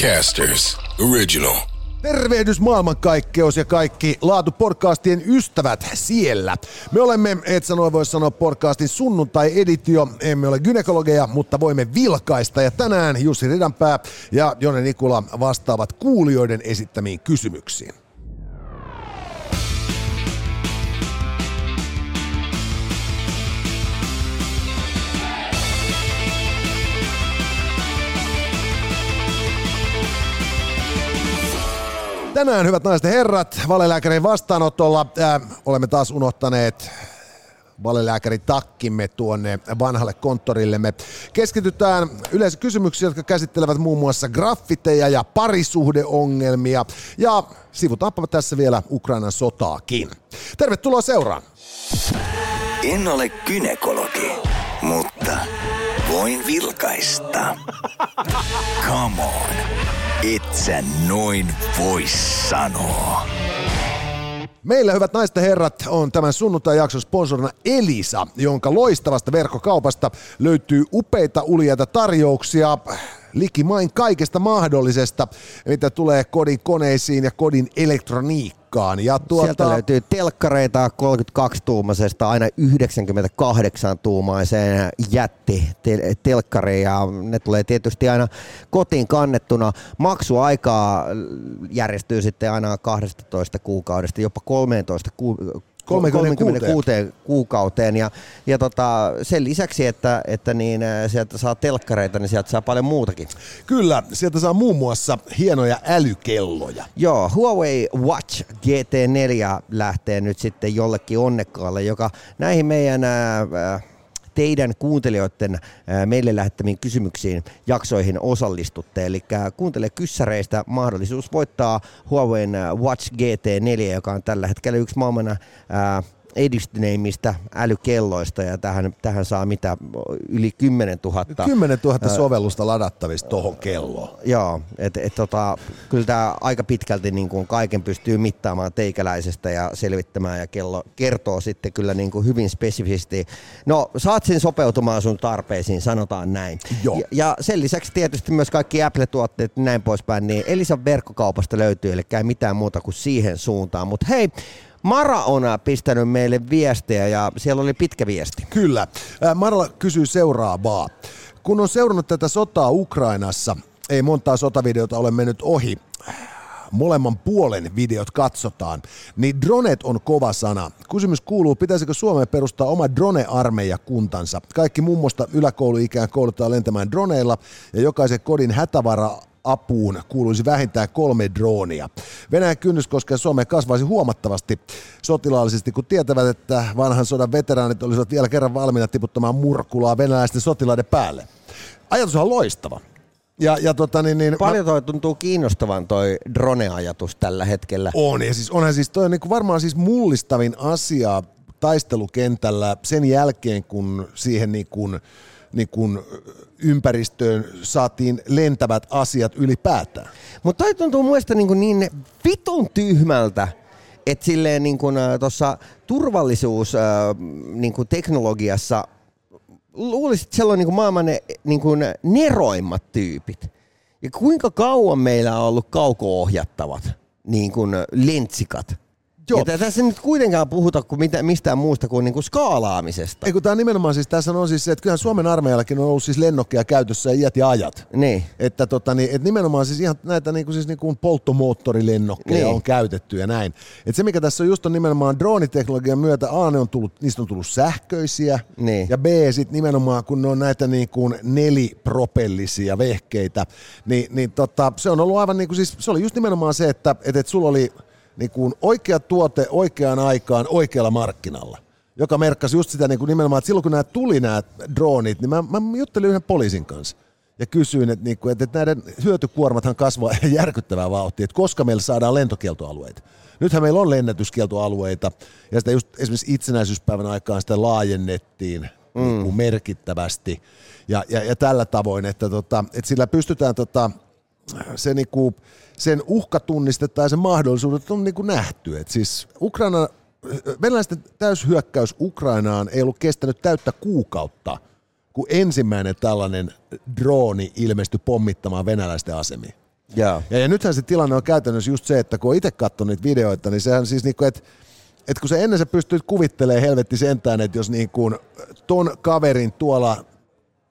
Podcasters Original. Tervehdys maailmankaikkeus ja kaikki laatupodcastien ystävät siellä. Me olemme, et sanoi voi sanoa, podcastin sunnuntai-editio. Emme ole gynekologeja, mutta voimme vilkaista. Ja tänään Jussi Ridanpää ja Jone Nikula vastaavat kuulijoiden esittämiin kysymyksiin. Tänään, hyvät naiset ja herrat, valelääkärin vastaanotolla äh, olemme taas unohtaneet valelääkärin takkimme tuonne vanhalle konttorillemme. Keskitytään yleensä kysymyksiin, jotka käsittelevät muun muassa graffiteja ja parisuhdeongelmia. Ja sivutaanpa tässä vielä Ukrainan sotaakin. Tervetuloa seuraan. En ole kynekologi, mutta voin vilkaista. Come on, et sä noin voi sanoa. Meillä, hyvät naiset ja herrat, on tämän sunnuntai-jakson sponsorina Elisa, jonka loistavasta verkkokaupasta löytyy upeita uljaita tarjouksia likimain kaikesta mahdollisesta, mitä tulee kodin koneisiin ja kodin elektroniikkaan. Ja tuota... Sieltä löytyy telkkareita 32-tuumaisesta aina 98-tuumaiseen jätti telkkariin ja ne tulee tietysti aina kotiin kannettuna. Maksuaikaa järjestyy sitten aina 12 kuukaudesta, jopa 13 ku- 36, 36 kuukauteen. Ja, ja tota, sen lisäksi, että, että niin, sieltä saa telkkareita, niin sieltä saa paljon muutakin. Kyllä, sieltä saa muun muassa hienoja älykelloja. Joo, Huawei Watch GT4 lähtee nyt sitten jollekin onnekkaalle, joka näihin meidän äh, teidän kuuntelijoiden meille lähettämiin kysymyksiin jaksoihin osallistutte. Eli kuuntele kyssäreistä mahdollisuus voittaa Huawei Watch GT4, joka on tällä hetkellä yksi maailman edistyneimmistä älykelloista ja tähän, tähän saa mitä yli 10 000. 10 000 sovellusta ladattavista tuohon kelloon. Joo, et, et tota, kyllä tämä aika pitkälti niin kuin kaiken pystyy mittaamaan teikäläisestä ja selvittämään ja kello kertoo sitten kyllä niin kuin hyvin spesifisti. No saat sen sopeutumaan sun tarpeisiin, sanotaan näin. Joo. Ja, ja sen lisäksi tietysti myös kaikki Apple-tuotteet näin poispäin, niin Elisan verkkokaupasta löytyy, eli ei mitään muuta kuin siihen suuntaan. Mutta hei, Mara on pistänyt meille viestejä ja siellä oli pitkä viesti. Kyllä. Mara kysyy seuraavaa. Kun on seurannut tätä sotaa Ukrainassa, ei montaa sotavideota ole mennyt ohi, molemman puolen videot katsotaan, niin dronet on kova sana. Kysymys kuuluu, pitäisikö Suomeen perustaa oma drone-armeija kuntansa? Kaikki mummosta yläkouluikään koulutetaan lentämään droneilla ja jokaisen kodin hätävara apuun kuuluisi vähintään kolme droonia. Venäjän kynnys koskee Suomeen kasvaisi huomattavasti sotilaallisesti, kun tietävät, että vanhan sodan veteraanit olisivat vielä kerran valmiina tiputtamaan murkulaa venäläisten sotilaiden päälle. Ajatus on loistava. Ja, ja tota, niin, niin, Paljon toi tuntuu kiinnostavan toi drone-ajatus tällä hetkellä. On, ja siis onhan siis toi on niin kuin varmaan siis mullistavin asia taistelukentällä sen jälkeen, kun siihen niin kuin, niin kuin ympäristöön saatiin lentävät asiat ylipäätään. Mutta toi tuntuu muista niin, niin vitun tyhmältä, että silleen niin kuin tuossa turvallisuus niin kuin teknologiassa luulisin, että siellä on niin kuin maailman ne, niin kuin neroimmat tyypit. Ja kuinka kauan meillä on ollut kauko-ohjattavat niin kuin lentsikat? Joo. Ja tässä nyt kuitenkaan puhuta kuin mitä, mistään muusta kuin, niin kuin skaalaamisesta. Ei kun tämä nimenomaan siis, tässä on siis se, että kyllähän Suomen armeijallakin on ollut siis lennokkeja käytössä iät ja ajat. Niin. Että, tota, niin, että nimenomaan siis ihan näitä niin kuin, siis niin kuin polttomoottorilennokkeja niin. on käytetty ja näin. Että se mikä tässä on just on nimenomaan drooniteknologian myötä, A ne on tullut, niistä on tullut sähköisiä niin. ja B sitten nimenomaan kun ne on näitä niin kuin nelipropellisia vehkeitä, niin, niin tota, se on ollut aivan niin kuin siis, se oli just nimenomaan se, että, että, että sulla oli niin kuin oikea tuote oikeaan aikaan oikealla markkinalla joka merkkasi just sitä niin kuin nimenomaan, että silloin kun nämä tuli nämä droonit, niin mä, mä juttelin yhden poliisin kanssa ja kysyin, että, niin kuin, että näiden hyötykuormathan kasvaa järkyttävää vauhtia, että koska meillä saadaan lentokieltoalueita. Nythän meillä on lennätyskieltoalueita ja sitä just esimerkiksi itsenäisyyspäivän aikaan sitä laajennettiin mm. niin kuin merkittävästi ja, ja, ja, tällä tavoin, että, tota, että sillä pystytään tota, se niin kuin, sen uhkatunnistetta ja sen mahdollisuudet on niin kuin nähty. Et siis Ukraina, venäläisten täyshyökkäys Ukrainaan ei ollut kestänyt täyttä kuukautta, kun ensimmäinen tällainen drooni ilmestyi pommittamaan venäläisten asemia. Joo. Ja, ja nythän se tilanne on käytännössä just se, että kun itse katsonut niitä videoita, niin sehän siis niinku, että et kun se ennen sä pystyt kuvittelemaan helvetti sentään, että jos niinku ton kaverin tuolla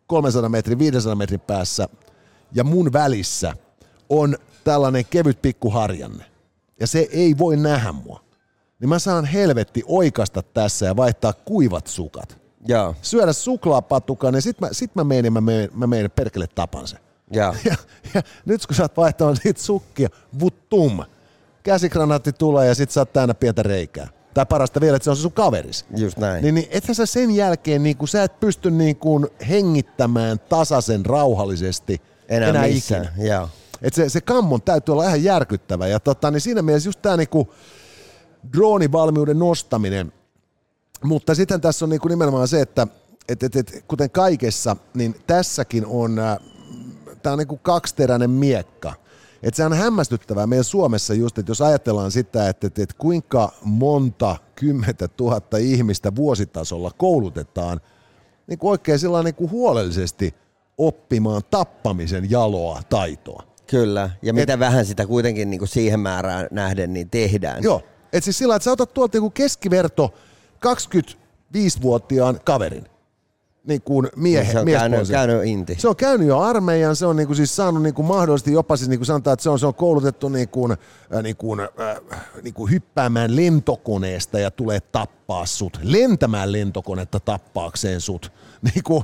300 metrin, 500 metrin päässä ja mun välissä on tällainen kevyt pikkuharjanne, ja se ei voi nähdä mua, niin mä saan helvetti oikasta tässä ja vaihtaa kuivat sukat. Joo. Syödä suklaapatukan, niin sit mä, sit mä menen, mä menen, mä menen perkele tapan sen. Ja, ja nyt kun sä oot vaihtanut niitä sukkia, vuttum, käsikranaatti tulee ja sit sä oot täynnä pientä reikää. Tai parasta vielä, että se on se sun kaveris. Just näin. Niin, niin ethän sä sen jälkeen, niin kun sä et pysty niin kun hengittämään tasaisen rauhallisesti Enää, enää missään. ikinä. Joo. Et se, se kammon täytyy olla ihan järkyttävä. Ja tota, niin siinä mielessä just tämä niinku droonivalmiuden nostaminen. Mutta sitten tässä on niinku nimenomaan se, että et, et, et, kuten kaikessa, niin tässäkin on, tämä on niinku kaksiteräinen miekka. Et se on hämmästyttävää meidän Suomessa just, että jos ajatellaan sitä, että, että, että kuinka monta kymmentä tuhatta ihmistä vuositasolla koulutetaan niin oikein niin huolellisesti oppimaan tappamisen jaloa taitoa. Kyllä. Ja mitä Et, vähän sitä kuitenkin niin kuin siihen määrään nähden niin tehdään. Joo. Et siis sillä, että sä otat tuolta joku keskiverto 25-vuotiaan kaverin, niin kuin miehe, se on käynyt, käynyt inti. Se on käynyt jo armeijan, se on niin kuin siis saanut niin kuin mahdollisesti jopa siis niin kuin sanotaan, että se on, se on koulutettu niin kuin, äh, niin kuin, äh, niin kuin hyppäämään lentokoneesta ja tulee tappaa sut, lentämään lentokonetta tappaakseen sut, niin kuin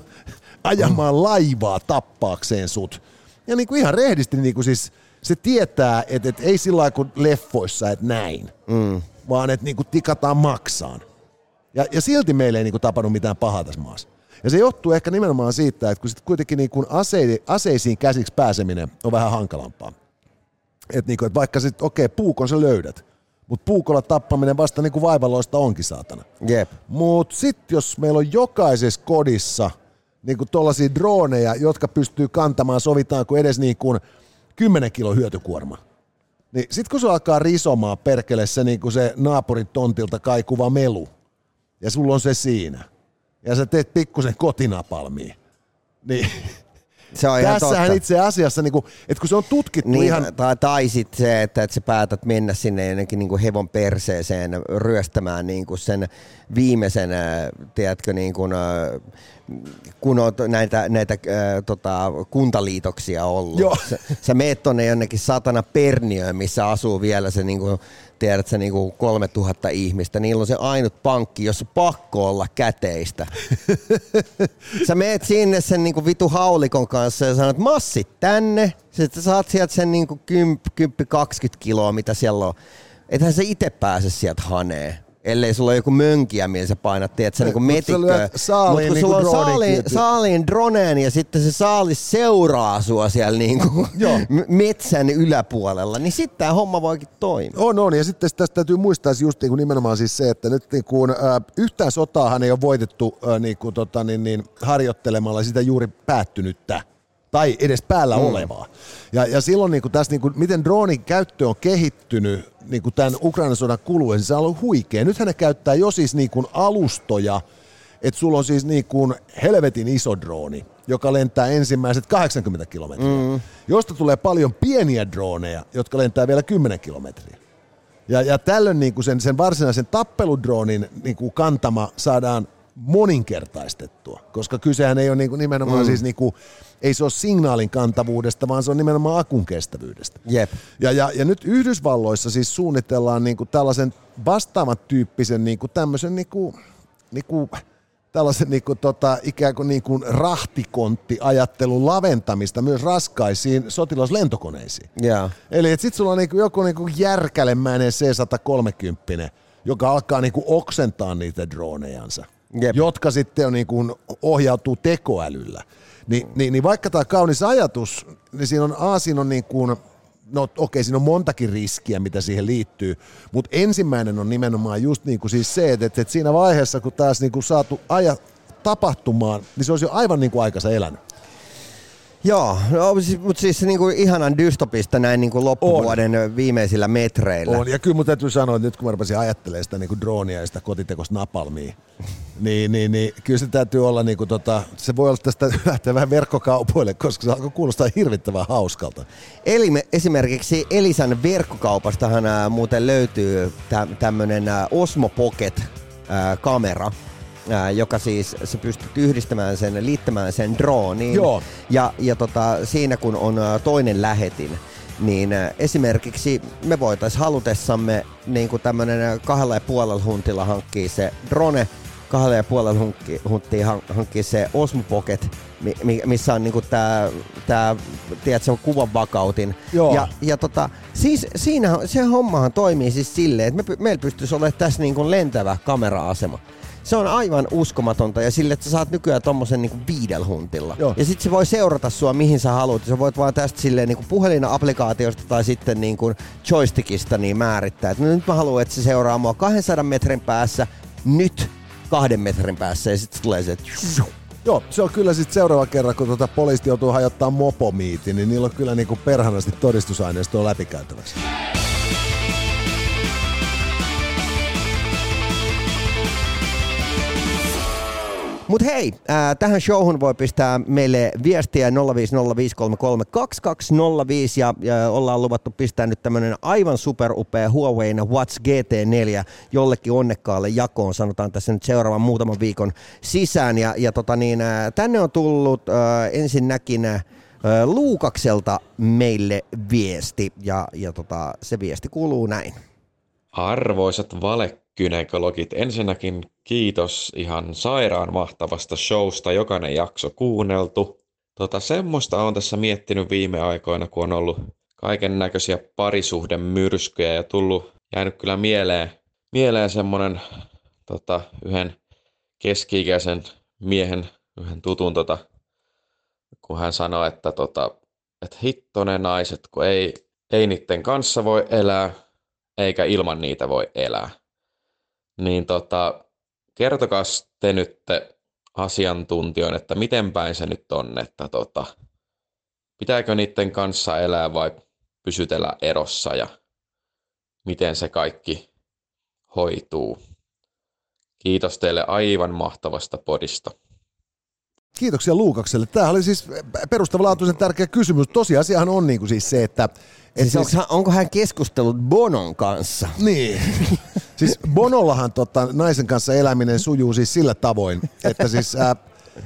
ajamaan laivaa tappaakseen sut. Ja niin kuin ihan rehdisti niin kuin siis se tietää, että, että ei sillä lailla kuin leffoissa, että näin, mm. vaan että niin kuin tikataan maksaan. Ja, ja silti meillä ei niin kuin tapahdu mitään pahaa tässä maassa. Ja se johtuu ehkä nimenomaan siitä, että kun sit kuitenkin niin kuin ase, aseisiin käsiksi pääseminen on vähän hankalampaa. Että niin kuin, että vaikka sitten, okei, okay, puukon sä löydät, mutta puukolla tappaminen vasta niin kuin vaivalloista onkin saatana. Jep. Mutta sitten jos meillä on jokaisessa kodissa niin kuin tollaisia droneja, jotka pystyy kantamaan, sovitaanko edes niin kuin 10 kilo hyötykuorma, niin sitten kun se alkaa risomaan perkele se, niin kuin se naapurin tontilta kaikuva melu, ja sulla on se siinä – ja sä teet pikkusen kotinapalmia. Niin se on ihan Tässähän totta. itse asiassa, niin kuin, että kun se on tutkittu niin, ihan... Tai, tai sitten se, että, että sä päätät mennä sinne jonnekin niin kuin hevon perseeseen ryöstämään niin kuin sen viimeisen, äh, tiedätkö, niin kuin, äh, kun on näitä, näitä äh, tota, kuntaliitoksia ollut. Joo. Sä, sä meet tonne jonnekin satana Perniöön, missä asuu vielä se niin kuin, tiedät sä niinku 3000 ihmistä, niillä on se ainut pankki, jossa pakko olla käteistä. sä meet sinne sen niinku vitu haulikon kanssa ja sanot massit tänne, sitten saat sieltä sen niinku 10-20 kiloa, mitä siellä on. Ethän se itse pääse sieltä haneen ellei sulla ole joku mönkiä, millä sä painat, tiedät sä niinku metikköä. Saaliin, kun niinku sulla on dronikyyty. saaliin droneen ja sitten se saalis seuraa sua siellä niinku Joo. metsän yläpuolella, niin sitten tämä homma voikin toimia. On, on. Ja sitten tästä täytyy muistaa just niin kuin nimenomaan siis se, että nyt niin kuin, äh, yhtään sotaahan ei ole voitettu äh, niin kuin, tota, niin, niin, harjoittelemalla sitä juuri päättynyttä tai edes päällä mm. olevaa. Ja, ja silloin niin kuin tässä, niin kuin, miten droonin käyttö on kehittynyt niin kuin tämän Ukrainan sodan kuluessa, se on ollut huikea. Nythän ne käyttää jo siis niin kuin alustoja, että sulla on siis niin kuin helvetin iso drooni, joka lentää ensimmäiset 80 kilometriä, mm. josta tulee paljon pieniä droneja, jotka lentää vielä 10 kilometriä. Ja, ja tällöin niin kuin sen, sen varsinaisen tappeludroonin niin kuin kantama saadaan moninkertaistettua, koska kysehän ei ole niin kuin nimenomaan mm. siis niin kuin, ei se ole signaalin kantavuudesta, vaan se on nimenomaan akun kestävyydestä. Jep. Ja, ja, ja nyt Yhdysvalloissa siis suunnitellaan niin kuin tällaisen vastaavan tyyppisen niin kuin tämmöisen niin kuin, niin kuin, tällaisen niin kuin, tota, ikään kuin, niin kuin rahtikontti-ajattelun laventamista myös raskaisiin sotilaslentokoneisiin. Joo. Eli että sit sulla on niinku joku niinku järkälemäinen C-130, joka alkaa niinku oksentaa niitä dronejansa, Jep. jotka sitten on niinku ohjautuu tekoälyllä. Ni, niin, niin vaikka tämä kaunis ajatus, niin siinä on, A, siinä on niinku, no okei, siinä on montakin riskiä, mitä siihen liittyy, mutta ensimmäinen on nimenomaan just niinku siis se, että, että siinä vaiheessa, kun taas niinku saatu aja tapahtumaan, niin se olisi jo aivan niinku aikansa elänyt. Joo, no, siis, mutta siis niin kuin ihanan dystopista näin niin kuin loppuvuoden on. viimeisillä metreillä. On, ja kyllä mun täytyy sanoa, että nyt kun mä rupesin ajattelemaan sitä niin kuin droonia ja sitä kotitekosta napalmia, niin, niin, niin kyllä se täytyy olla, niin kuin tota, se voi olla tästä lähteä vähän verkkokaupoille, koska se alkoi kuulostaa hirvittävän hauskalta. Eli me, esimerkiksi Elisan verkkokaupastahan ää, muuten löytyy tä, tämmöinen Osmo Pocket ää, kamera, ää, joka siis, se pystyt yhdistämään sen, liittämään sen drooniin. Joo. Ja, ja tota, siinä kun on toinen lähetin, niin ää, esimerkiksi me voitaisiin halutessamme niin kuin tämmöinen kahdella ja puolella huntilla hankkia se drone, kahdella ja puolella hunkki, hunttia hank- hankkia se Osmo Pocket, mi- mi- missä on niinku tää, tää tiedätkö, kuvan vakautin. Joo. Ja, ja tota, siis siinä se hommahan toimii siis silleen, että me, meillä pystyisi olemaan tässä niinku lentävä kamera-asema. Se on aivan uskomatonta ja sille, että sä saat nykyään tommosen niinku viidellä huntilla. Joo. Ja sit se voi seurata sua mihin sä haluat. Sä voit vaan tästä silleen niinku puhelina-applikaatiosta tai sitten niinku joystickista niin määrittää. Et no nyt mä haluan, että se seuraa mua 200 metrin päässä, nyt kahden metrin päässä ja sitten tulee se, että Joo, se on kyllä sitten seuraava kerran, kun tuota poliisit joutuu hajottaa mopomiitin, niin niillä on kyllä niinku perhanasti todistusaineistoa läpikäytäväksi. Mut hei, ää, tähän showhun voi pistää meille viestiä 050533205 ja, ja ollaan luvattu pistää nyt tämmönen aivan superupea Huawei Watch GT4 jollekin onnekkaalle jakoon, sanotaan tässä nyt seuraavan muutaman viikon sisään. Ja, ja tota niin, ää, tänne on tullut ää, ensinnäkin ää, Luukakselta meille viesti ja, ja tota, se viesti kuuluu näin. Arvoisat valekynekologit, ensinnäkin kiitos ihan sairaan mahtavasta showsta, jokainen jakso kuunneltu. Tota, semmoista on tässä miettinyt viime aikoina, kun on ollut kaiken näköisiä parisuhdemyrskyjä ja tullut, jäänyt kyllä mieleen, mieleen semmonen tota, yhden keski-ikäisen miehen, yhden tutun, tota, kun hän sanoi, että, tota, että hitto ne naiset, kun ei, ei niiden kanssa voi elää, eikä ilman niitä voi elää. Niin tota, kertokaa te nyt asiantuntijoille, että miten päin se nyt on, että tota, pitääkö niiden kanssa elää vai pysytellä erossa ja miten se kaikki hoituu. Kiitos teille aivan mahtavasta podista. Kiitoksia Luukakselle. Tämä oli siis perustavanlaatuisen tärkeä kysymys. Tosiasiahan on niin kuin siis se, että... Et Siis onko, hän, onko hän keskustellut Bonon kanssa? Niin. siis Bonollahan tota, naisen kanssa eläminen sujuu siis sillä tavoin, että siis äh,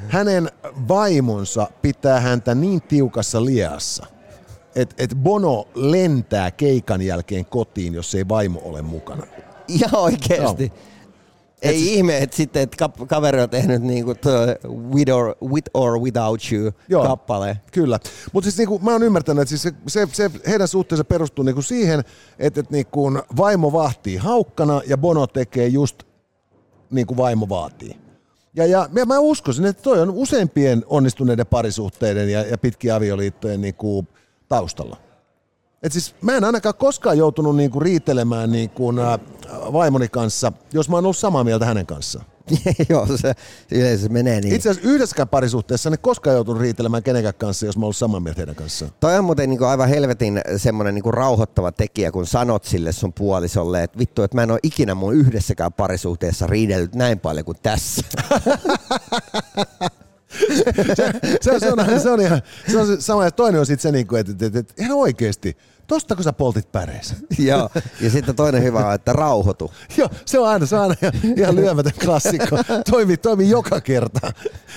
hänen vaimonsa pitää häntä niin tiukassa liassa, että et Bono lentää keikan jälkeen kotiin, jos ei vaimo ole mukana. Ihan oikeesti. Ei Et siis- ihme, että sitten että kap- kaveri on tehnyt niinku with, or, with or Without You Joo. kappale. Kyllä, mutta siis niinku, mä oon ymmärtänyt, että siis se, se, se, heidän suhteensa perustuu niinku siihen, että, että niinku, vaimo vahtii haukkana ja Bono tekee just niin kuin vaimo vaatii. Ja, ja, ja mä uskoisin, että toi on useimpien onnistuneiden parisuhteiden ja, ja pitkien avioliittojen niinku, taustalla. Et siis mä en ainakaan koskaan joutunut niinku riitelemään niinku, ä, vaimoni kanssa, jos mä oon ollut samaa mieltä hänen kanssaan. Joo, se yleensä menee niin. Itse asiassa yhdessäkään parisuhteessa en koskaan joutunut riitelemään kenenkään kanssa, jos mä oon ollut samaa mieltä heidän kanssaan. Toi on muuten niinku aivan helvetin semmoinen niinku rauhoittava tekijä, kun sanot sille sun puolisolle, että vittu, että mä en ole ikinä mun yhdessäkään parisuhteessa riidellyt näin paljon kuin tässä. se, on, se, on, se, on ihan, se on se sama, ja toinen on sitten se, niinku, että, että, että, että ihan oikeasti, tosta kun sä poltit päreessä. Joo, ja sitten toinen hyvä on, että rauhoitu. Joo, se on aina, se on aina ihan, ihan lyömätön klassikko. Toimii, toimii joka kerta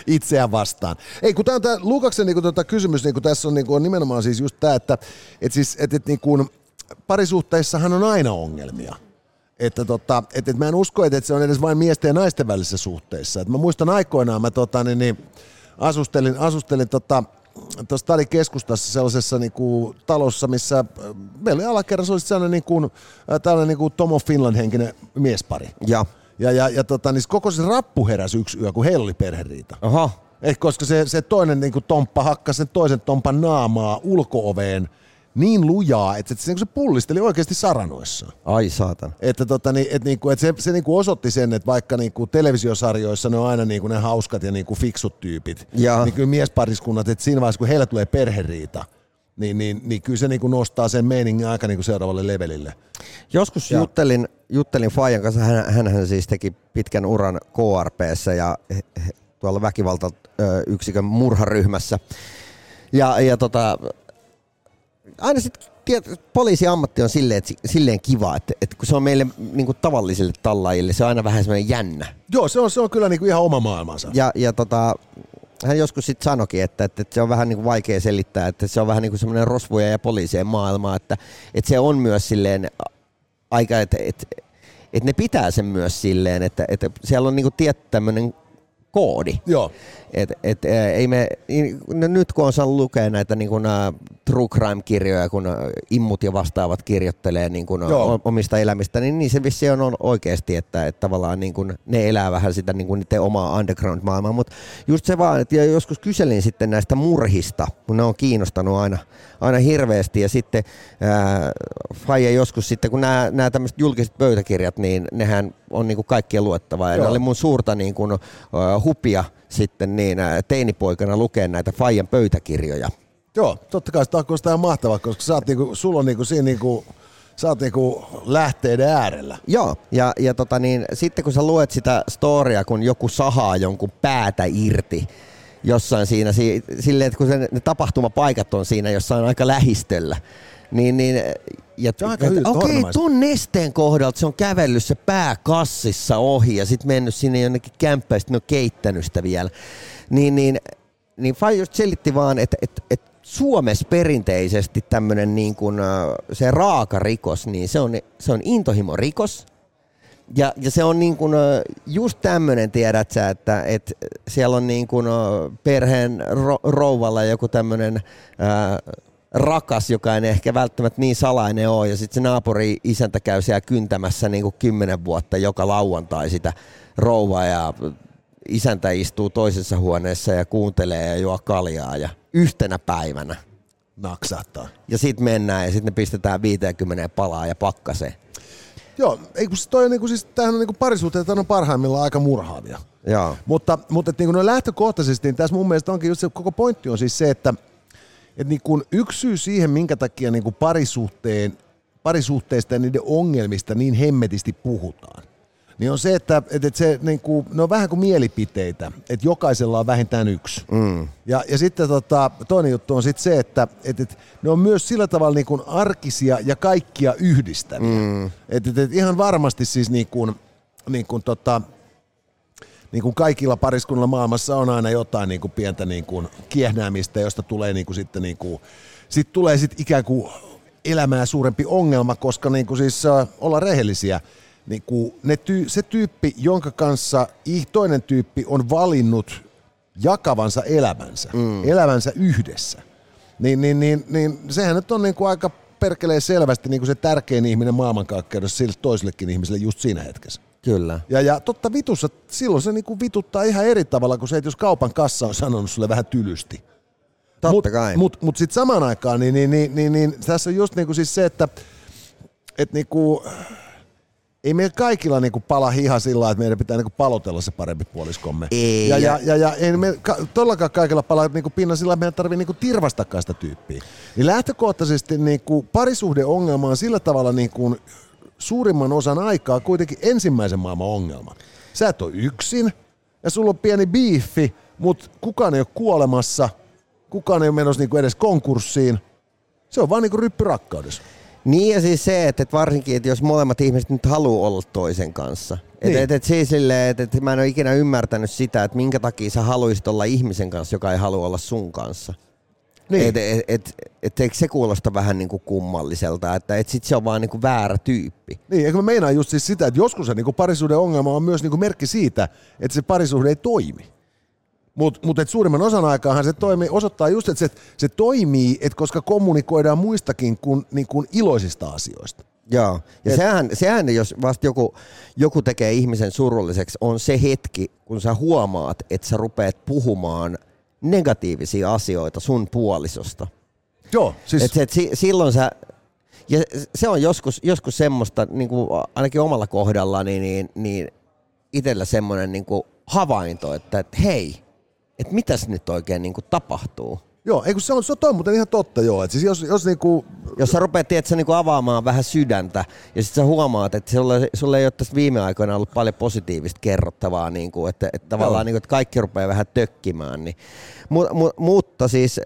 itseään vastaan. Ei, kun tämä on tämä Lukaksen niin tota, kysymys, niin tässä on, niin kuin, on nimenomaan siis just tämä, että et siis, et, et, niin kuin, parisuhteissahan on aina ongelmia. Että tota, et, et mä en usko, että, se on edes vain miesten ja naisten välisissä suhteissa. Et mä muistan aikoinaan, mä tota, niin, niin, asustelin, asustelin tota, tuossa keskustassa sellaisessa niin kuin, talossa, missä äh, meillä oli alakerrassa olisi sellainen niin kuin, äh, tällainen niin kuin Tomo Finland henkinen miespari. Ja, Ja, ja, ja tota, niin koko se rappu heräsi yksi yö, kun heillä oli perheriita. oho, Eh, koska se, se toinen niin kuin tomppa hakkasi sen toisen tompan naamaa ulkooveen niin lujaa, että se, se pullisteli oikeasti saranoissaan. Ai saatan. Että, tota, niin, et, niinku, et se, se niinku osoitti sen, että vaikka niinku televisiosarjoissa ne on aina niinku ne hauskat ja niinku fiksut tyypit, Ja. niin kyllä miespariskunnat, että siinä vaiheessa kun heillä tulee perheriita, niin, niin, niin kyllä se niinku nostaa sen meiningin aika niinku seuraavalle levelille. Joskus Ja- juttelin, juttelin Fajan kanssa, hän, hänhän siis teki pitkän uran KRPssä ja tuolla väkivaltayksikön murharyhmässä. Ja, ja tota, aina sitten poliisiammatti on silleen, silleen kiva, että, että kun se on meille niin kuin tavallisille tallaajille, se on aina vähän semmoinen jännä. Joo, se on, se on kyllä niinku ihan oma maailmansa. Ja, ja tota, hän joskus sitten sanoikin, että, että, että se on vähän niin kuin vaikea selittää, että se on vähän niin kuin semmoinen rosvojen ja poliisien maailma, että, että se on myös silleen aika, että, että, että ne pitää sen myös silleen, että, että siellä on niin kuin tietty tämmöinen koodi. Joo. Et, et, ei me, no nyt kun on saanut lukea näitä niin kuin, true crime-kirjoja, kun immut ja vastaavat kirjoittelee niin kuin, Joo. omista elämistä, niin, niin se vissi on, on oikeasti, että, että tavallaan niin kuin, ne elää vähän sitä niin kuin niiden omaa underground-maailmaa. Mutta just se vaan, että joskus kyselin sitten näistä murhista, kun ne on kiinnostanut aina, aina hirveästi. Ja sitten ää, Faija joskus sitten, kun nämä, nämä tämmöiset julkiset pöytäkirjat, niin nehän on niin kuin kaikkien luettavaa. Ja oli mun suurta niin kuin, äh, hupia sitten niin teinipoikana lukea näitä Fajan pöytäkirjoja. Joo, totta kai sitä ihan mahtavaa, koska sä oot niinku, sulla on niinku siinä niinku, sä oot niinku lähteiden äärellä. Joo, ja, ja tota niin, sitten kun sä luet sitä storia, kun joku sahaa jonkun päätä irti jossain siinä, si, silleen, että kun se, ne tapahtumapaikat on siinä jossain aika lähistöllä, niin, niin ja, Se on aika okei, tuon nesteen kohdalta se on kävellyt se pää kassissa ohi ja sitten mennyt sinne jonnekin kämppään, sitten ne on keittänyt sitä vielä. Niin, niin, niin Fai just selitti vaan, että, että, että Suomessa perinteisesti tämmöinen niin kuin, äh, se raaka rikos, niin se on, se on intohimorikos. Ja, ja se on niin kuin, ö, just tämmöinen, tiedät sä, että, että siellä on niin kuin, ö, perheen ro, rouvalla joku tämmöinen rakas, joka ei ehkä välttämättä niin salainen ole, ja sitten se naapuri isäntä käy siellä kyntämässä niin kuin kymmenen vuotta joka lauantai sitä rouvaa, ja isäntä istuu toisessa huoneessa ja kuuntelee ja juo kaljaa, ja yhtenä päivänä. Naksahtaa. Ja sitten mennään, ja sitten ne pistetään 50 palaa ja pakkaseen. Joo, ei kun toi on niinku, siis, tämähän on niinku parisuhteet on parhaimmillaan aika murhaavia. Joo. Mutta, mutta että niin lähtökohtaisesti niin tässä mun mielestä onkin just se koko pointti on siis se, että, että niin kuin yksi syy siihen, minkä takia niin kuin parisuhteen, parisuhteista ja niiden ongelmista niin hemmetisti puhutaan, niin on se, että, että että se, niin kuin, ne on vähän kuin mielipiteitä, että jokaisella on vähintään yksi. Mm. Ja, ja sitten tota, toinen juttu on sitten se, että, että, että ne on myös sillä tavalla niin kuin arkisia ja kaikkia yhdistäviä. Mm. Että, että, että ihan varmasti siis niin kuin, niin kuin tota, niin kuin kaikilla pariskunnilla maailmassa on aina jotain niin kuin pientä niin kuin kiehnäämistä, josta tulee niin kuin sitten niin kuin, sit tulee sit ikään kuin elämää suurempi ongelma, koska niin kuin siis äh, olla rehellisiä, niin kuin ne ty- se tyyppi, jonka kanssa toinen tyyppi on valinnut jakavansa elämänsä, mm. elämänsä yhdessä, niin, niin, niin, niin sehän nyt on niin kuin aika perkelee selvästi niin kuin se tärkein ihminen maailmankaikkeudessa sille toisellekin ihmiselle just siinä hetkessä. Kyllä. Ja, ja totta vitussa, silloin se niinku vituttaa ihan eri tavalla kuin se, että jos kaupan kassa on sanonut sulle vähän tylysti. Totta mut, kai. Mutta mut sitten samaan aikaan, niin, niin, niin, niin, niin tässä on just niinku siis se, että et niinku, ei meillä kaikilla niinku pala hiha sillä lailla, että meidän pitää niinku palotella se parempi puoliskomme. Ei, Ja, ja- ja, ja, ei me ka, todellakaan kaikilla pala niinku pinnan sillä lailla, että meidän tarvii niinku tirvastakaan sitä tyyppiä. Niin lähtökohtaisesti niinku parisuhdeongelma on sillä tavalla niinku suurimman osan aikaa kuitenkin ensimmäisen maailman ongelma. Sä et ole yksin ja sulla on pieni biiffi, mutta kukaan ei ole kuolemassa, kukaan ei ole menossa niinku edes konkurssiin. Se on vaan niinku ryppy rakkaudessa. Niin ja siis se, että et varsinkin, että jos molemmat ihmiset nyt haluaa olla toisen kanssa. Että Niin. et, et siis silleen, että et mä en ole ikinä ymmärtänyt sitä, että minkä takia sä haluaisit olla ihmisen kanssa, joka ei halua olla sun kanssa. Niin. Et, et, et, et, eikö se kuulosta vähän niin kuin kummalliselta, että et sit se on vaan niin kuin väärä tyyppi. Niin, eikö mä meinaan just siis sitä, että joskus se niinku parisuuden ongelma on myös niinku merkki siitä, että se parisuhde ei toimi. Mutta mut, et suurimman osan aikaahan se toimii, osoittaa just, että se, se toimii, että koska kommunikoidaan muistakin kuin, niin kuin iloisista asioista. Joo, ja Et- sehän, sehän, jos vasta joku, joku tekee ihmisen surulliseksi, on se hetki, kun sä huomaat, että sä rupeat puhumaan negatiivisia asioita sun puolisosta. Joo, siis... Et et si, silloin sä, ja se on joskus, joskus semmoista, niin kuin ainakin omalla kohdalla, niin, niin, niin itsellä semmoinen niin kuin havainto, että, että hei, että mitäs nyt oikein niin kuin tapahtuu. Joo, ei kun se on, se on toi muuten ihan totta joo. Et siis jos, jos niinku... Jos sä rupeat tiedätkö, niinku avaamaan vähän sydäntä ja sitten sä huomaat, että sulla, sulla ei ole tässä viime aikoina ollut paljon positiivista kerrottavaa, niinku, että, että tavallaan niinku, että kaikki rupeaa vähän tökkimään. Niin. Mut, mu, mutta siis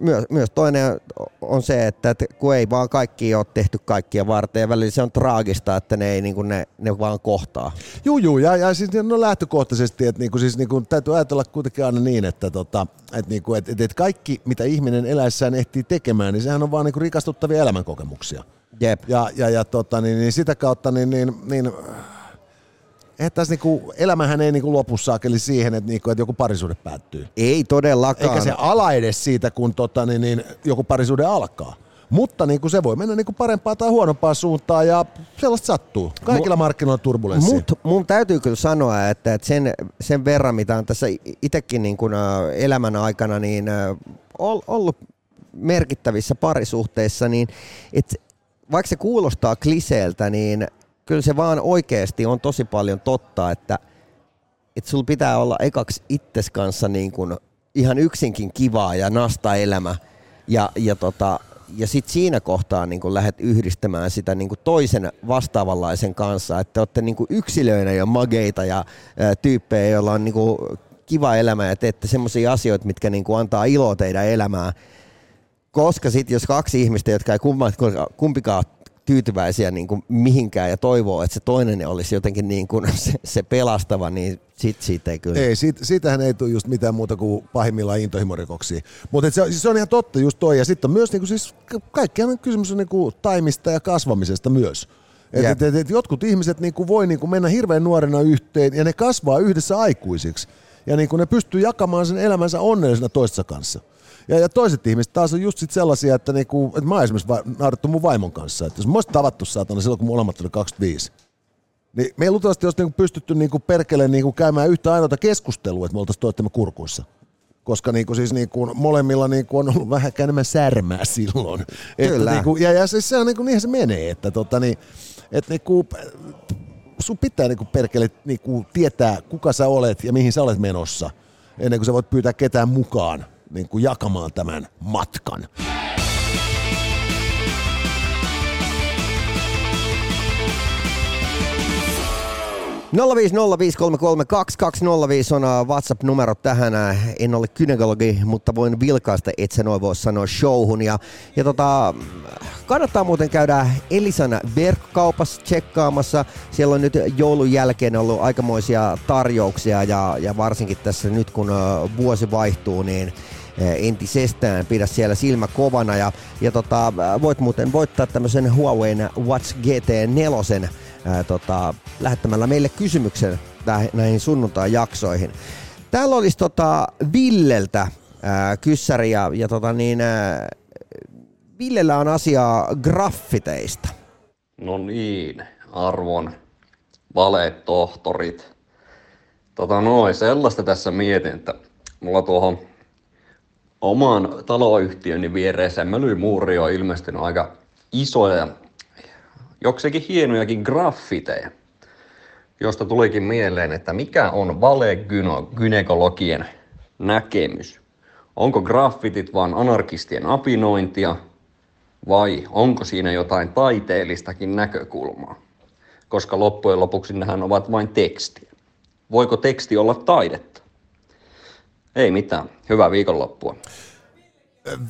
myös, myös toinen on se, että, että kun ei vaan kaikki ole tehty kaikkia varten ja välillä se on traagista, että ne, ei, niin kuin ne, ne vaan kohtaa. Juu, juu, ja, ja siis no lähtökohtaisesti, että niinku, siis niinku, täytyy ajatella kuitenkin aina niin, että tota, et niinku, et, et, et kaikki mitä ihminen eläessään ehtii tekemään, niin sehän on vaan niinku rikastuttavia elämänkokemuksia. Jep. Ja, ja, ja tota, niin, niin sitä kautta niin, niin, niin Eihän tässä niinku, elämähän ei niinku lopu saakeli siihen, että, niinku, että joku parisuhde päättyy. Ei todellakaan. Eikä se ala edes siitä, kun tota, niin, niin, joku parisuhde alkaa. Mutta niin kuin se voi mennä niin kuin parempaan tai huonompaan suuntaan ja sellaista sattuu. Kaikilla Mu- markkinoilla turbulenssi. Mutta mun täytyy kyllä sanoa, että, että sen, sen verran, mitä on tässä itsekin niin kuin, elämän aikana niin, ollut merkittävissä parisuhteissa, niin että vaikka se kuulostaa kliseeltä, niin kyllä se vaan oikeasti on tosi paljon totta, että, että sulla pitää olla ekaksi itses kanssa niin kuin ihan yksinkin kivaa ja nasta elämä. Ja, ja, tota, ja sitten siinä kohtaa niin kun lähdet yhdistämään sitä niin kun toisen vastaavanlaisen kanssa, että olette niin yksilöinä ja mageita ja ää, tyyppejä, joilla on niin kiva elämä ja teette semmoisia asioita, mitkä niin antaa iloa teidän elämään. Koska sitten jos kaksi ihmistä, jotka ei kumpikaan tyytyväisiä niin kuin mihinkään ja toivoo, että se toinen olisi jotenkin niin kuin se, se pelastava, niin sit siitä ei kyllä. Ei, siitä, siitähän ei tule just mitään muuta kuin pahimmillaan intohimorikoksia. Mutta se, siis se on ihan totta just toi. Ja sitten on myös niin kuin siis, kaikkihan kysymys on niin kuin taimista ja kasvamisesta myös. Et, et, et, et jotkut ihmiset niin kuin voi niin kuin mennä hirveän nuorena yhteen ja ne kasvaa yhdessä aikuisiksi. Ja niin kuin ne pystyy jakamaan sen elämänsä onnellisena toistensa kanssa. Ja, ja toiset ihmiset taas on just sit sellaisia, että, niinku, että mä oon esimerkiksi va- mun vaimon kanssa. Että jos mä olisin tavattu saatana silloin, kun molemmat oli 25, niin me ei luultavasti olisi niinku pystytty niinku perkeleen niinku käymään yhtä ainoata keskustelua, että me oltaisiin toittemme kurkuissa koska niinku siis niinku molemmilla niinku on ollut vähän enemmän särmää silloin. Kyllä. Että niinku, ja, ja siis se on niinku, niinhän se menee, että tota, niin, et niinku, sun pitää niinku perkele niinku tietää, kuka sä olet ja mihin sä olet menossa, ennen kuin sä voit pyytää ketään mukaan niin kuin jakamaan tämän matkan. 050533220 on äh, WhatsApp-numero tähän. Äh, en ole kynekologi, mutta voin vilkaista, et se noin voi sanoa showhun. Ja, ja tota, kannattaa muuten käydä Elisan verkkokaupassa tsekkaamassa. Siellä on nyt joulun jälkeen ollut aikamoisia tarjouksia ja, ja varsinkin tässä nyt kun äh, vuosi vaihtuu, niin entisestään. Pidä siellä silmä kovana ja, ja tota, voit muuten voittaa tämmöisen Huawei Watch GT4 ää, tota, lähettämällä meille kysymyksen näihin sunnuntai-jaksoihin. Täällä olisi tota Villeltä ää, kyssäri ja, ja tota niin, ää, Villellä on asiaa graffiteista. No niin, arvon valetohtorit. Tota noin, sellaista tässä mietin, että mulla tuohon oman taloyhtiöni viereen Semmelyn on ilmestynyt aika isoja, jokseenkin hienojakin graffiteja, josta tulikin mieleen, että mikä on valegynekologien näkemys. Onko graffitit vain anarkistien apinointia vai onko siinä jotain taiteellistakin näkökulmaa? Koska loppujen lopuksi nehän ovat vain tekstiä. Voiko teksti olla taidetta? Ei mitään. Hyvää viikonloppua.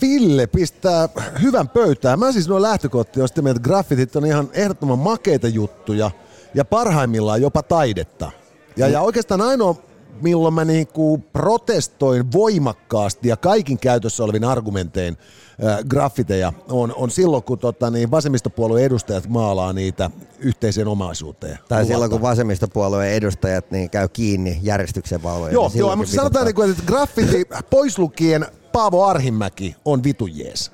Ville pistää hyvän pöytään. Mä siis noin lähtökohtia on että graffitit on ihan ehdottoman makeita juttuja ja parhaimmillaan jopa taidetta. Ja, ja oikeastaan ainoa, milloin mä niinku protestoin voimakkaasti ja kaikin käytössä olevin argumentein äh, graffiteja, on, on silloin, kun tota, niin vasemmistopuolueen edustajat maalaa niitä yhteiseen omaisuuteen. Tai Luvalta. silloin, kun vasemmistopuolueen edustajat niin käy kiinni järjestyksen valvoja. Joo, niin joo mutta sanotaan, niin kuin, että graffiti pois lukien Paavo Arhimäki on vitujees.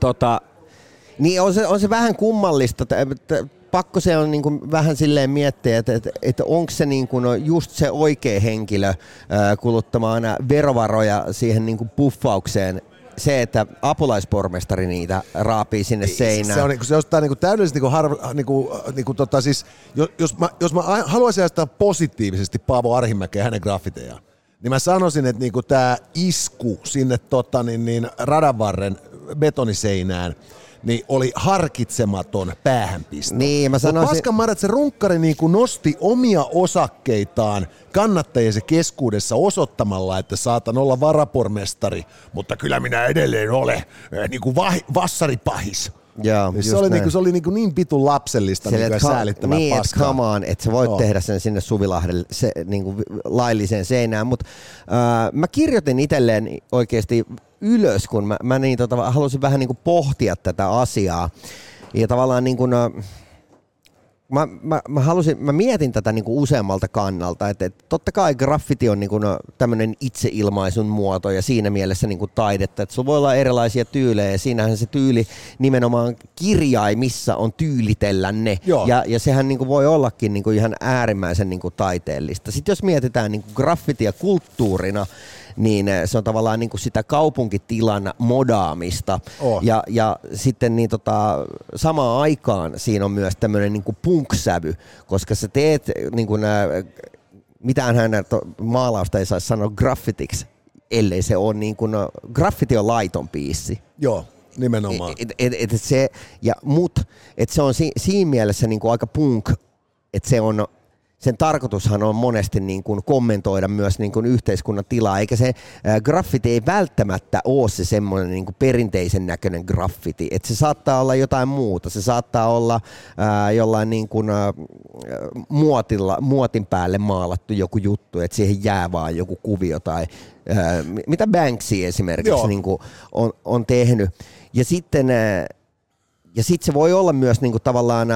Tota, niin on se, on se vähän kummallista. Pakko se on niin kuin vähän silleen miettiä, että, että, että onko se niin kuin just se oikea henkilö kuluttamaan verovaroja siihen niin kuin puffaukseen se, että apulaispormestari niitä raapii sinne seinään. Se on, niinku- se on jostain niinku täydellisesti niinku harv, niinku, niinku tota siis, jos, jos mä, jos mä haluaisin ajatella positiivisesti Paavo Arhimäkeä hänen graffitejaan, niin mä sanoisin, että niinku tämä isku sinne tota, niin, niin radanvarren betoniseinään, niin oli harkitsematon päähänpisto. Niin, mä sanoisin- Paskan Marat, se runkkari niin kuin nosti omia osakkeitaan kannattajiensa keskuudessa osoittamalla, että saatan olla varapormestari, mutta kyllä minä edelleen olen eh, niin kuin vahi, vassaripahis. Joo, Niin se, oli niinku, se oli niinku niin pitun lapsellista Sille, niinku että säälittävää niin, että paskaa. come on, että sä voit Joo. tehdä sen sinne Suvilahdelle se, niin kuin lailliseen seinään, mutta äh, mä kirjoitin itselleen oikeasti ylös, kun mä, mä niin, tota, halusin vähän niin kuin pohtia tätä asiaa. Ja tavallaan niin kuin, äh, mä, mä, mä, halusin, mä mietin tätä niin kuin useammalta kannalta, että, että totta kai graffiti on niin kuin tämmöinen itseilmaisun muoto ja siinä mielessä niin kuin taidetta, että sulla voi olla erilaisia tyylejä ja siinähän se tyyli nimenomaan kirjaimissa on tyylitellä ne Joo. ja, ja sehän niin kuin voi ollakin niin kuin ihan äärimmäisen niin kuin taiteellista. Sitten jos mietitään niin kuin graffitia kulttuurina, niin eh, se on tavallaan niin kuin sitä kaupunkitilan modaamista. On. Ja, ja sitten niin tota, samaan aikaan siinä on myös tämmöinen niin kuin punk-sävy, koska sä teet niin kuin nää, mitään hän maalausta ei saisi sanoa graffitiksi, ellei se ole niin kuin, graffiti on laiton piissi. Joo, nimenomaan. Et, et, et, et se, ja mut, et se on si, siinä mielessä niin kuin aika punk, että se on, sen tarkoitushan on monesti niin kuin kommentoida myös niin kuin yhteiskunnan tilaa, eikä se äh, graffiti ei välttämättä ole se semmoinen niin kuin perinteisen näköinen graffiti, että se saattaa olla jotain muuta, se saattaa olla äh, jollain niin kuin, äh, muotilla, muotin päälle maalattu joku juttu, että siihen jää vaan joku kuvio tai äh, mi- mitä Banksy esimerkiksi Joo. niin kuin on, on tehnyt. Ja sitten äh, ja sitten se voi olla myös niinku tavallaan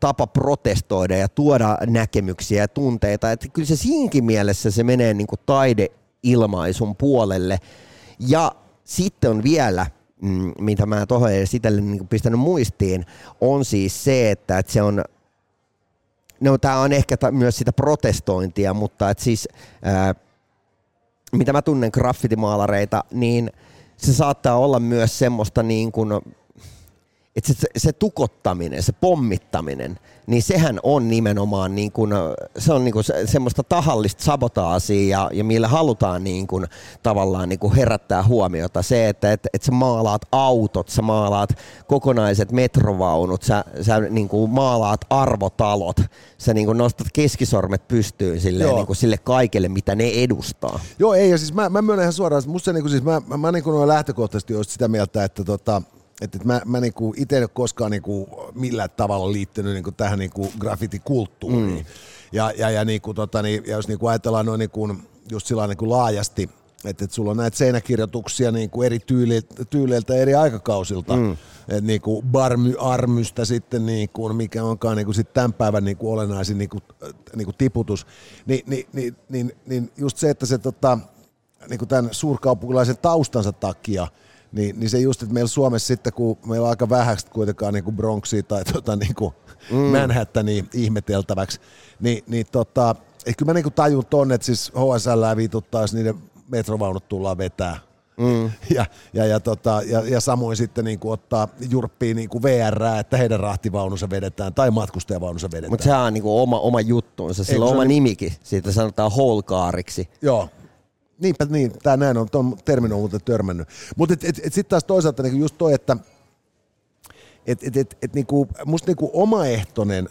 tapa protestoida ja tuoda näkemyksiä ja tunteita. Että kyllä se siinkin mielessä se menee niinku taideilmaisun puolelle. Ja sitten on vielä, mm, mitä mä tuohon edes itselle niinku pistänyt muistiin, on siis se, että, että se on No tämä on ehkä ta- myös sitä protestointia, mutta et siis ää, mitä mä tunnen graffitimaalareita, niin se saattaa olla myös semmoista niin kuin, että se, se tukottaminen, se pommittaminen, niin sehän on nimenomaan niin kuin, se on niin kuin se, semmoista tahallista sabotaasia ja, ja millä halutaan niin kuin, tavallaan niin kuin herättää huomiota. Se, että et, et sä maalaat autot, sä maalaat kokonaiset metrovaunut, sä, sä niin kuin maalaat arvotalot, sä niin kuin nostat keskisormet pystyyn silleen, Joo. niin kuin sille kaikelle, mitä ne edustaa. Joo, ei, ja siis mä, mä myönnän ihan suoraan, että musta se niinku, siis mä, mä, mä niinku noin lähtökohtaisesti olisin sitä mieltä, että tota, että, että mä, mä niinku itse en ole koskaan niinku millään tavalla liittynyt niinku tähän niinku graffitikulttuuriin. Mm. Ja, ja, ja, niinku, tota, niin, ja jos niinku ajatellaan noin niinku, just sillä niinku laajasti, että, että sulla on näitä seinäkirjoituksia niinku eri tyyleiltä, tyyleiltä eri aikakausilta. Mm. Et niinku barmy armystä sitten, niinku, mikä onkaan niinku sit tämän päivän niinku olennaisin niinku, niinku tiputus. Ni, ni, ni, niin, niin just se, että se tota, niinku tämän suurkaupunkilaisen taustansa takia, niin, niin se just, että meillä Suomessa sitten, kun meillä on aika vähäistä kuitenkaan niin kuin Bronxia tai tota, niin kuin mm. Manhattania ihmeteltäväksi, niin, niin tota, kyllä mä niin kuin tajun tonne, että siis HSL vituttaa, jos niiden metrovaunut tullaan vetää. Mm. Ja, ja, ja, tota, ja, ja, samoin sitten niin kuin ottaa jurppiin niin kuin VR, että heidän rahtivaununsa vedetään tai matkustajavaununsa vedetään. Mutta sehän on niinku oma, oma juttuunsa, sillä on oma on- nimikin, siitä sanotaan whole-kaariksi. Joo. Niinpä niin, tämä näin on, tuon termin on muuten törmännyt. Mutta sitten taas toisaalta niinku just toi, että et, et, et, et niinku, musta niinku omaehtoinen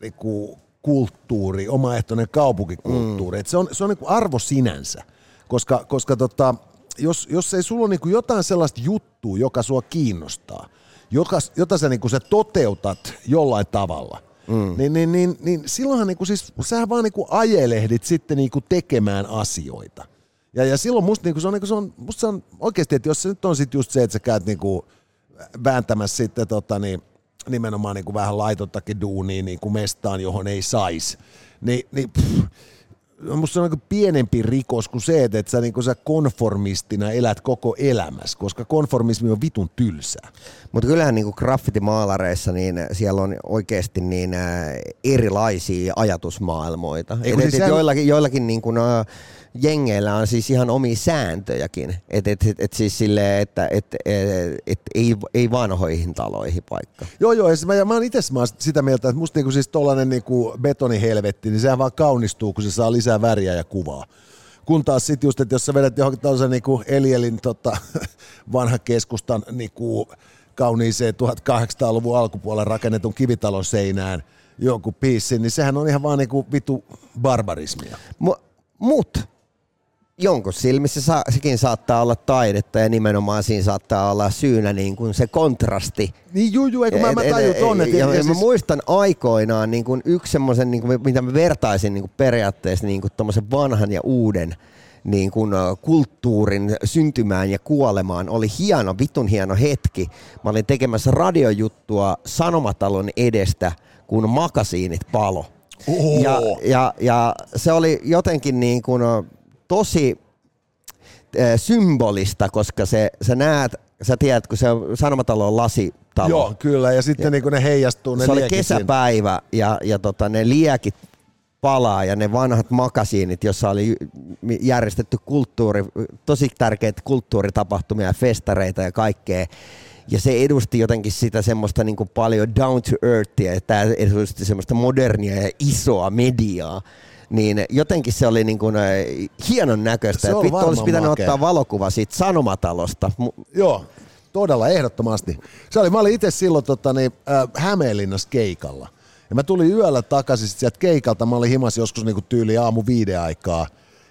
niinku kulttuuri, omaehtoinen kaupunkikulttuuri, mm. et se on, se on niinku arvo sinänsä, koska, koska tota, jos, jos ei sulla ole niinku jotain sellaista juttua, joka sua kiinnostaa, joka, jota sä, niinku, sä toteutat jollain tavalla, mm. niin, niin, niin, niin silloinhan niinku, siis, sähän vaan niinku ajelehdit sitten niinku tekemään asioita. Ja, ja silloin musta, niinku, se on, niinku, se on, musta se on oikeasti, että jos se nyt on sit just se, että sä käyt niinku, vääntämässä sitten tota, niin, nimenomaan niin kuin vähän laitottakin duunia niin kuin mestaan, johon ei saisi, niin, niin pff, musta se on niin pienempi rikos kuin se, että, sä, niin kuin sä konformistina elät koko elämässä, koska konformismi on vitun tylsää. Mutta kyllähän niin graffitimaalareissa niin siellä on oikeasti niin äh, erilaisia ajatusmaailmoita. Ei, Et, kun et, siis et sehän- joillakin, joillakin niin kuin, äh, jengeillä on siis ihan omia sääntöjäkin. Et, et, et, et siis silleen, että et, et, et, ei, ei vanhoihin taloihin paikka. Joo, joo, ja siis mä, ja mä oon itse sitä mieltä, että musta niinku siis tollanen niinku betonihelvetti, niin sehän vaan kaunistuu, kun se saa lisää väriä ja kuvaa. Kun taas sit just, että jos sä vedät johonkin tällaisen niinku Elielin tota, vanhan keskustan niinku kauniiseen 1800-luvun alkupuolella rakennetun kivitalon seinään jonkun piissin, niin sehän on ihan vaan niinku vitu barbarismia. Mu- Mut jonkun silmissä sa- sekin saattaa olla taidetta ja nimenomaan siinä saattaa olla syynä niin kuin se kontrasti. Niin juu, juu, eikö mä, mä Et- et- tajun tonne. ja, ja, ja mä muistan aikoinaan niin kuin yksi semmoisen, niin kuin, mitä mä vertaisin niin kuin periaatteessa niin kuin vanhan ja uuden niin kuin, kulttuurin syntymään ja kuolemaan oli hieno, vitun hieno hetki. Mä olin tekemässä radiojuttua Sanomatalon edestä, kun makasiinit palo. Oho. Ja, ja, ja se oli jotenkin niin kuin, tosi ö, symbolista, koska se, sä näet, sä tiedät, kun se Sanomatalo on lasitalo. Joo, kyllä, ja sitten niinku ne heijastuu ne se oli liekit siinä. kesäpäivä ja, ja tota, ne liekit palaa ja ne vanhat makasiinit, jossa oli järjestetty kulttuuri, tosi tärkeitä kulttuuritapahtumia ja festareita ja kaikkea. Ja se edusti jotenkin sitä semmoista niin paljon down to earthia, ja tämä edusti semmoista modernia ja isoa mediaa. Niin jotenkin se oli niin kuin, äh, hienon näköistä. Se Vittu olisi pitänyt makea. ottaa valokuva siitä Sanomatalosta. Joo, todella ehdottomasti. Se oli, mä olin itse silloin tota, niin, äh, Hämeenlinnassa keikalla. Ja mä tulin yöllä takaisin sit sieltä keikalta. Mä olin himas joskus niinku tyyli aamu viiden aikaa.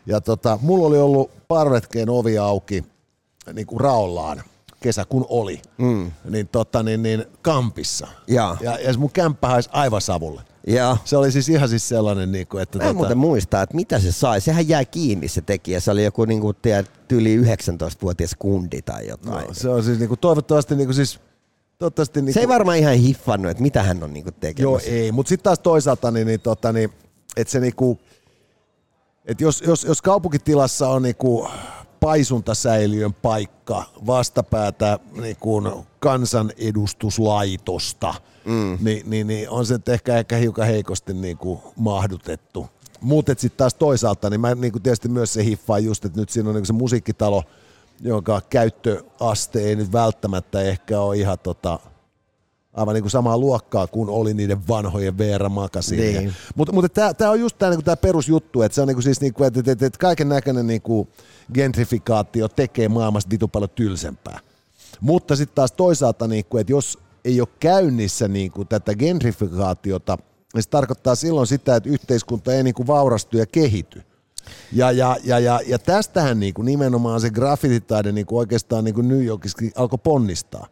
Ja tota, mulla oli ollut parvetkeen ovi auki niin kuin raollaan kesä kun oli, mm. niin, tota, niin, niin kampissa. Jaa. Ja, ja mun kämppä haisi aivan savulle. Ja Se oli siis ihan siis sellainen, niin kuin, että... Mä en muuten muista, että mitä se sai. Sehän jäi kiinni se tekijä. Se oli joku niin kuin, tiedät, yli 19-vuotias kundi tai jotain. no, se on siis niin kuin, toivottavasti niin kuin, siis... Toivottavasti, niin se ei kuin, varmaan ihan hiffannut, että mitä hän on niin kuin, Joo, tekemässä. ei, mutta sitten taas toisaalta, niin, niin, tota, niin että se niinku, että jos, jos, jos kaupunkitilassa on niinku paisuntasäiliön paikka vastapäätä niinku kansanedustuslaitosta, mm. niin, niin, niin, on se ehkä, ehkä hiukan heikosti niinku mahdutettu. Mutta sitten taas toisaalta, niin mä niinku tietysti myös se hiffaan just, että nyt siinä on niinku se musiikkitalo, jonka käyttöaste ei nyt välttämättä ehkä ole ihan tota, aivan niin kuin samaa luokkaa kuin oli niiden vanhojen VR-makasiinien. Niin. Mutta mut tämä on just tämä niinku perusjuttu, että se on niinku siis niinku, että et, et, et kaiken näköinen niinku gentrifikaatio tekee maailmasta vitu paljon tylsempää. Mutta sitten taas toisaalta, niinku, että jos ei ole käynnissä niinku tätä gentrifikaatiota, niin se tarkoittaa silloin sitä, että yhteiskunta ei niinku vaurastu ja kehity. Ja, ja, ja, ja, ja tästähän niinku nimenomaan se graffititaide niinku oikeastaan niinku New Yorkissakin alkoi ponnistaa.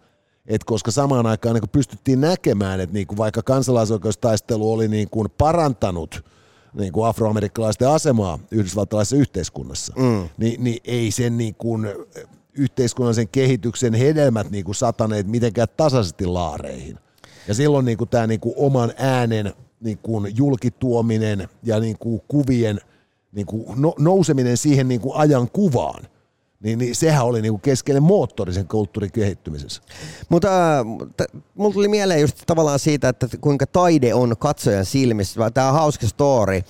Et koska samaan aikaan niin pystyttiin näkemään, että niin vaikka kansalaisoikeustaistelu oli niin kuin parantanut niin kuin afroamerikkalaisten asemaa yhdysvaltalaisessa yhteiskunnassa, mm. niin, niin ei sen niin kuin yhteiskunnallisen kehityksen hedelmät niin kuin sataneet mitenkään tasaisesti laareihin. Ja silloin niin kuin tämä niin kuin oman äänen niin kuin julkituominen ja niin kuin kuvien niin kuin no, nouseminen siihen niin kuin ajan kuvaan, niin, niin sehän oli niin kuin keskeinen moottori sen kulttuurin kehittymisessä. Mutta äh, mulla tuli mieleen just tavallaan siitä, että kuinka taide on katsojan silmissä. Tämä on hauska story. Äh,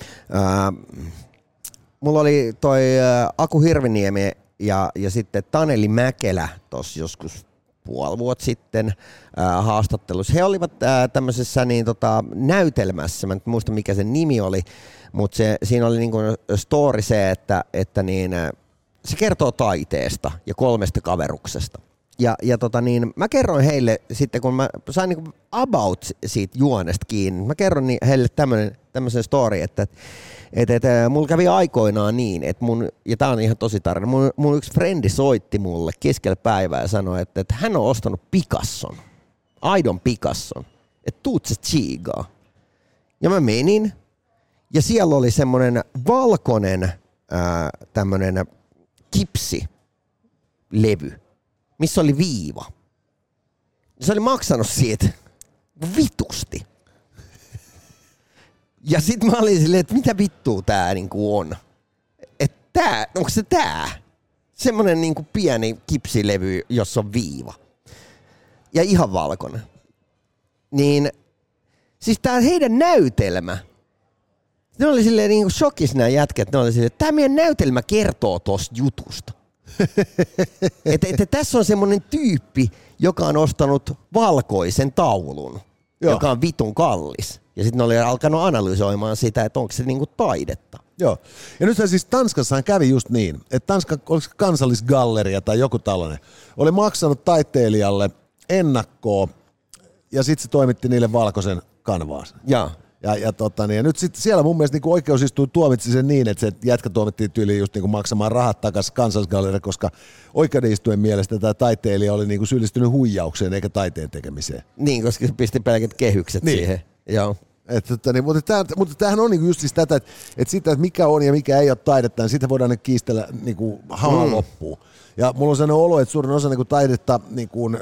mulla oli toi äh, Aku Hirviniemi ja, ja sitten Taneli Mäkelä tuossa joskus puoli vuotta sitten äh, haastattelussa. He olivat äh, tämmöisessä niin, tota, näytelmässä, mä en muista mikä sen nimi oli, mutta se, siinä oli niin kuin story se, että, että niin, äh, se kertoo taiteesta ja kolmesta kaveruksesta. Ja, ja tota niin, mä kerroin heille sitten, kun mä sain niin about siitä juonesta kiinni, mä kerron ni- heille tämmöisen story, että et, et, mulla kävi aikoinaan niin, että mun, ja tää on ihan tosi tarina, mun, mun yksi frendi soitti mulle keskellä päivää ja sanoi, että, että hän on ostanut Picasson, aidon Picasson, että tuut se chiigaa. Ja mä menin, ja siellä oli semmoinen valkoinen ää, tämmönen kipsilevy, missä oli viiva. Se oli maksanut siitä vitusti. Ja sit mä olin silleen, että mitä vittua tää niinku on? Et tää, onko se tää? Semmonen niinku pieni kipsilevy, jossa on viiva. ja ihan valkoinen. Niin siis tää heidän näytelmä, ne oli silleen niin shokis nämä jätkät, ne oli silleen, että tämä meidän näytelmä kertoo tosta jutusta. että, että tässä on semmoinen tyyppi, joka on ostanut valkoisen taulun, Joo. joka on vitun kallis. Ja sitten ne oli alkanut analysoimaan sitä, että onko se niinku taidetta. Joo. Ja nythän siis Tanskassahan kävi just niin, että Tanska, oliko kansallisgalleria tai joku tällainen, oli maksanut taiteilijalle ennakkoa ja sitten se toimitti niille valkoisen kanvaas. Joo. Ja, ja, tota, niin, ja nyt sit siellä mun mielestä niin oikeusistuin tuomitsi sen niin, että se jätkä tuomittiin tyyliin just niin kuin maksamaan rahat takaisin kansallisgalleria, koska oikeudenistuin mielestä tämä taiteilija oli niin kuin syyllistynyt huijaukseen eikä taiteen tekemiseen. Niin, koska se pisti pelkät kehykset niin. siihen. Joo. Et, tota, niin, mutta, tämä, mutta tämähän on niin just siis tätä, että, että sitä, että mikä on ja mikä ei ole taidetta, niin sitä voidaan nyt kiistellä niin kuin mm. loppuun. Ja mulla on sellainen olo, että suurin osa niin kuin taidetta niin kuin,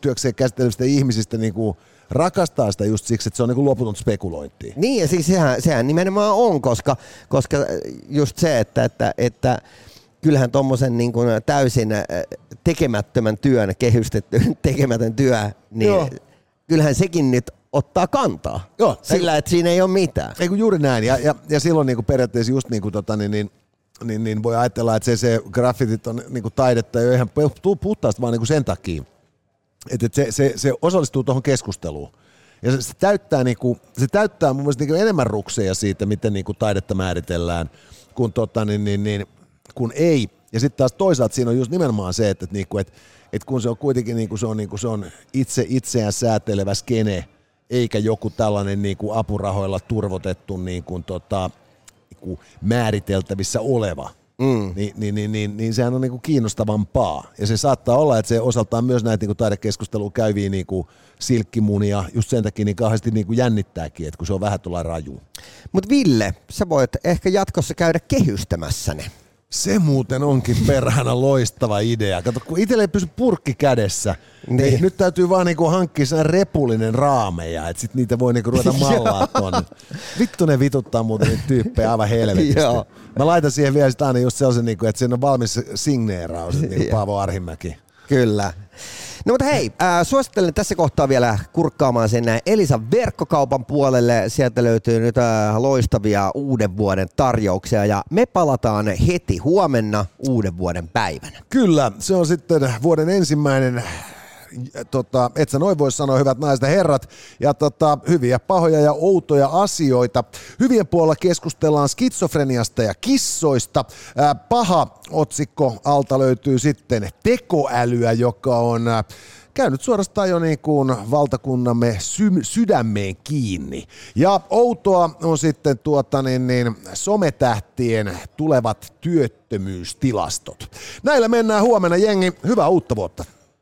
työkseen käsittelevistä ihmisistä niin kuin, rakastaa sitä just siksi, että se on niin loputon spekulointi. Niin ja siis sehän, sehän nimenomaan on, koska, koska just se, että, että, että kyllähän tuommoisen niin kuin täysin äh, tekemättömän työn, kehystetty tekemätön työ, niin Joo. kyllähän sekin nyt ottaa kantaa. Joo, sillä, että siinä ei ole mitään. Ei kun juuri näin. Ja, ja, ja silloin niin kuin periaatteessa just niin kuin tota, niin, niin, niin, niin voi ajatella, että se, se graffitit on niin kuin taidetta jo ihan puhtaasti vaan niin kuin sen takia, että se, se, se osallistuu tuohon keskusteluun. Ja se, se, täyttää, niinku, se täyttää mun mielestä niinku enemmän rukseja siitä, miten niinku taidetta määritellään, kuin tota, niin, niin, niin, kun ei. Ja sitten taas toisaalta siinä on just nimenomaan se, että, että, niinku, että, että kun se on kuitenkin niinku, se on, niinku, se on itse itseään säätelevä skene, eikä joku tällainen niinku, apurahoilla turvotettu niinku, tota, niinku, määriteltävissä oleva – mm. niin, niin, niin, niin, niin sehän on niin kuin kiinnostavampaa. Ja se saattaa olla, että se osaltaan myös näitä niin taidekeskustelua käyviä niin kuin silkkimunia just sen takia niin kauheasti niin kuin jännittääkin, että kun se on vähän tuolla raju. Mutta Ville, sä voit ehkä jatkossa käydä kehystämässä ne. Se muuten onkin perhana loistava idea. Kato, kun itselle ei pysy purkki kädessä, niin. niin nyt täytyy vaan niinku hankkia sen repullinen raameja, että sit niitä voi niinku ruveta mallaa tuonne. Vittu ne vituttaa muuten niitä tyyppejä aivan helvetisti. Mä laitan siihen vielä sitä aina just sellaisen, niinku, että siinä on valmis signeeraus, niin Paavo Arhimäki. Kyllä. No mutta hei, äh, suosittelen tässä kohtaa vielä kurkkaamaan sen Elisa verkkokaupan puolelle. Sieltä löytyy nyt äh, loistavia uuden vuoden tarjouksia ja me palataan heti huomenna uuden vuoden päivänä. Kyllä, se on sitten vuoden ensimmäinen tota, et sä noin voi sanoa, hyvät naiset ja herrat. Ja tota, hyviä, pahoja ja outoja asioita. Hyvien puolella keskustellaan skitsofreniasta ja kissoista. Ää, paha otsikko alta löytyy sitten tekoälyä, joka on ää, käynyt suorastaan jo niin kuin valtakunnamme sy- sydämeen kiinni. Ja outoa on sitten tuota niin, niin sometähtien tulevat työttömyystilastot. Näillä mennään huomenna jengi. Hyvää uutta vuotta.